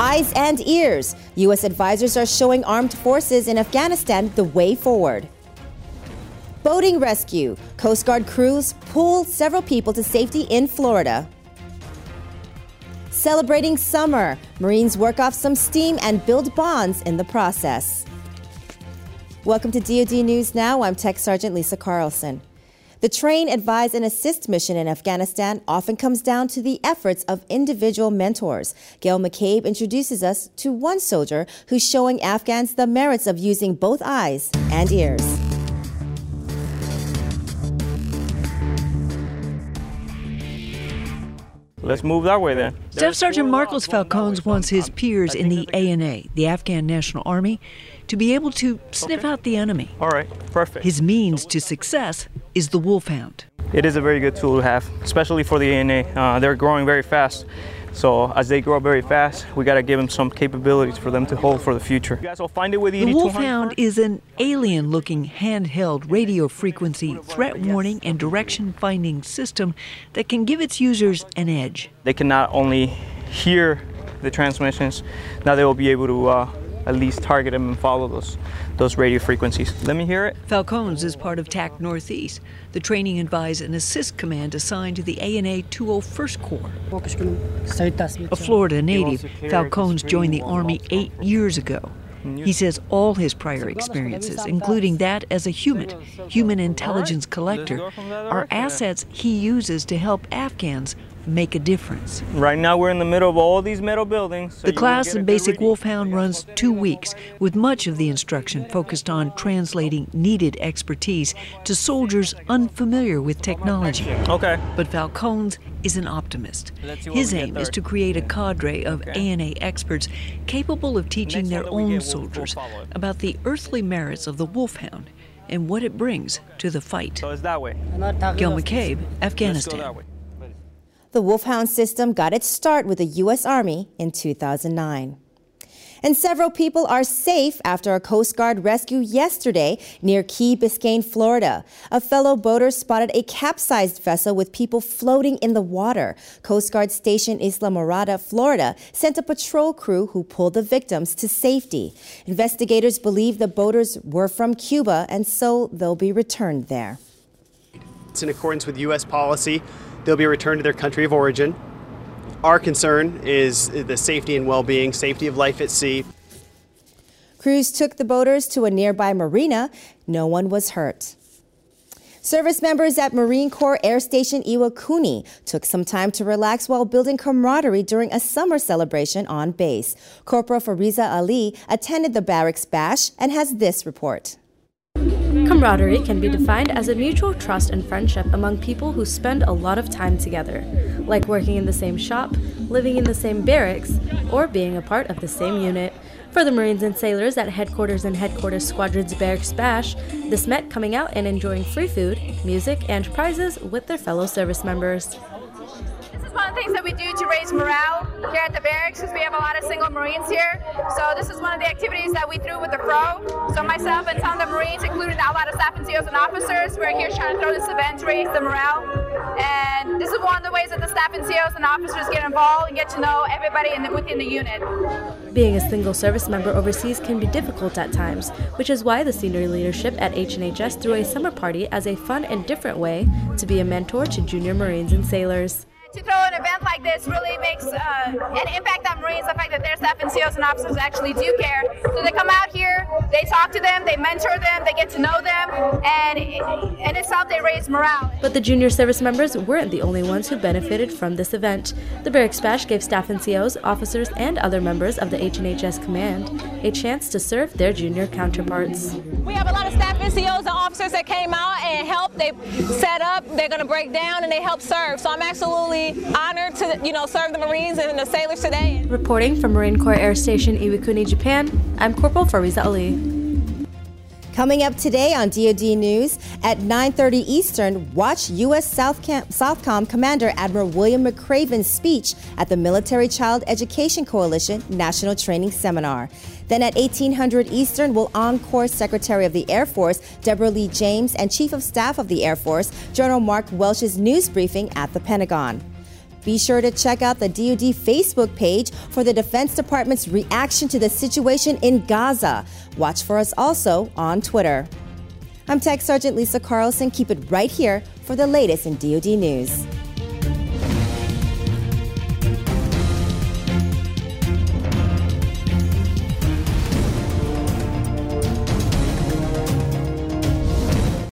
Eyes and ears. U.S. advisors are showing armed forces in Afghanistan the way forward. Boating rescue. Coast Guard crews pull several people to safety in Florida. Celebrating summer. Marines work off some steam and build bonds in the process. Welcome to DoD News Now. I'm Tech Sergeant Lisa Carlson. The train, advise, and assist mission in Afghanistan often comes down to the efforts of individual mentors. Gail McCabe introduces us to one soldier who's showing Afghans the merits of using both eyes and ears. Let's move that way then. Staff Sergeant Marcos Falcones wants his peers in the ANA, the Afghan National Army, to be able to sniff out the enemy. All right, perfect. His means to success is the Wolfhound. It is a very good tool to have, especially for the ANA. Uh, they're growing very fast. So as they grow very fast, we got to give them some capabilities for them to hold for the future. You guys will find it with the Wolfhound is an alien-looking handheld radio frequency threat warning and direction finding system that can give its users an edge. They can not only hear the transmissions, now they will be able to uh, at least target them and follow those those radio frequencies. Let me hear it. Falcones is part of TAC Northeast, the training, advise, and assist command assigned to the ANA 201st Corps. A Florida native, Falcones joined the Army eight years ago. He says all his prior experiences, including that as a human, human intelligence collector, are assets he uses to help Afghans make a difference. Right now we're in the middle of all these metal buildings. so The class get in Basic. Wolfhound runs two weeks, with much of the instruction focused on translating needed expertise to soldiers unfamiliar with technology. Okay. But Falcones is an optimist. His aim is to create a cadre of ANA experts capable of teaching their own soldiers about the earthly merits of the Wolfhound and what it brings to the fight. So it's that way. Gil McCabe, Let's go Afghanistan. The Wolfhound system got its start with the U.S. Army in 2009. And several people are safe after a Coast Guard rescue yesterday near Key Biscayne, Florida. A fellow boater spotted a capsized vessel with people floating in the water. Coast Guard Station Islamorada, Florida, sent a patrol crew who pulled the victims to safety. Investigators believe the boaters were from Cuba and so they'll be returned there. It's in accordance with U.S. policy. They'll be returned to their country of origin. Our concern is the safety and well being, safety of life at sea. Crews took the boaters to a nearby marina. No one was hurt. Service members at Marine Corps Air Station Iwakuni took some time to relax while building camaraderie during a summer celebration on base. Corporal Fariza Ali attended the barracks bash and has this report. Camaraderie can be defined as a mutual trust and friendship among people who spend a lot of time together, like working in the same shop, living in the same barracks, or being a part of the same unit. For the Marines and sailors at Headquarters and Headquarters Squadrons Barracks Bash, this meant coming out and enjoying free food, music, and prizes with their fellow service members. Is one of the things that we do to raise morale here at the barracks because we have a lot of single Marines here. So this is one of the activities that we threw with the fro. So myself and some of the Marines, including a lot of staff NCOs and officers, we're here trying to throw this event to raise the morale. And this is one of the ways that the staff NCOs and officers get involved and get to know everybody the, within the unit. Being a single service member overseas can be difficult at times, which is why the senior leadership at HNHS threw a summer party as a fun and different way to be a mentor to junior Marines and sailors. To throw an event like this really makes uh, an impact on Marines, the fact that their staff NCOs and officers actually do care. So they come out here, they talk to them, they mentor them, they get to know them, and in itself they raise morale. But the junior service members weren't the only ones who benefited from this event. The Barracks Bash gave staff and COs, officers, and other members of the HNHS command a chance to serve their junior counterparts. We have a lot of staff NCOs and officers that came out and helped. They set up, they're going to break down, and they help serve. So I'm absolutely honored to, you know, serve the Marines and the sailors today. Reporting from Marine Corps Air Station Iwakuni, Japan, I'm Corporal Fariza Ali. Coming up today on DoD News at 9:30 Eastern, watch U.S. SOCOM, SOCOM Commander Admiral William McRaven's speech at the Military Child Education Coalition National Training Seminar. Then at 1800 Eastern, we'll encore Secretary of the Air Force Deborah Lee James and Chief of Staff of the Air Force General Mark Welsh's news briefing at the Pentagon. Be sure to check out the DoD Facebook page for the Defense Department's reaction to the situation in Gaza. Watch for us also on Twitter. I'm Tech Sergeant Lisa Carlson. Keep it right here for the latest in DoD news.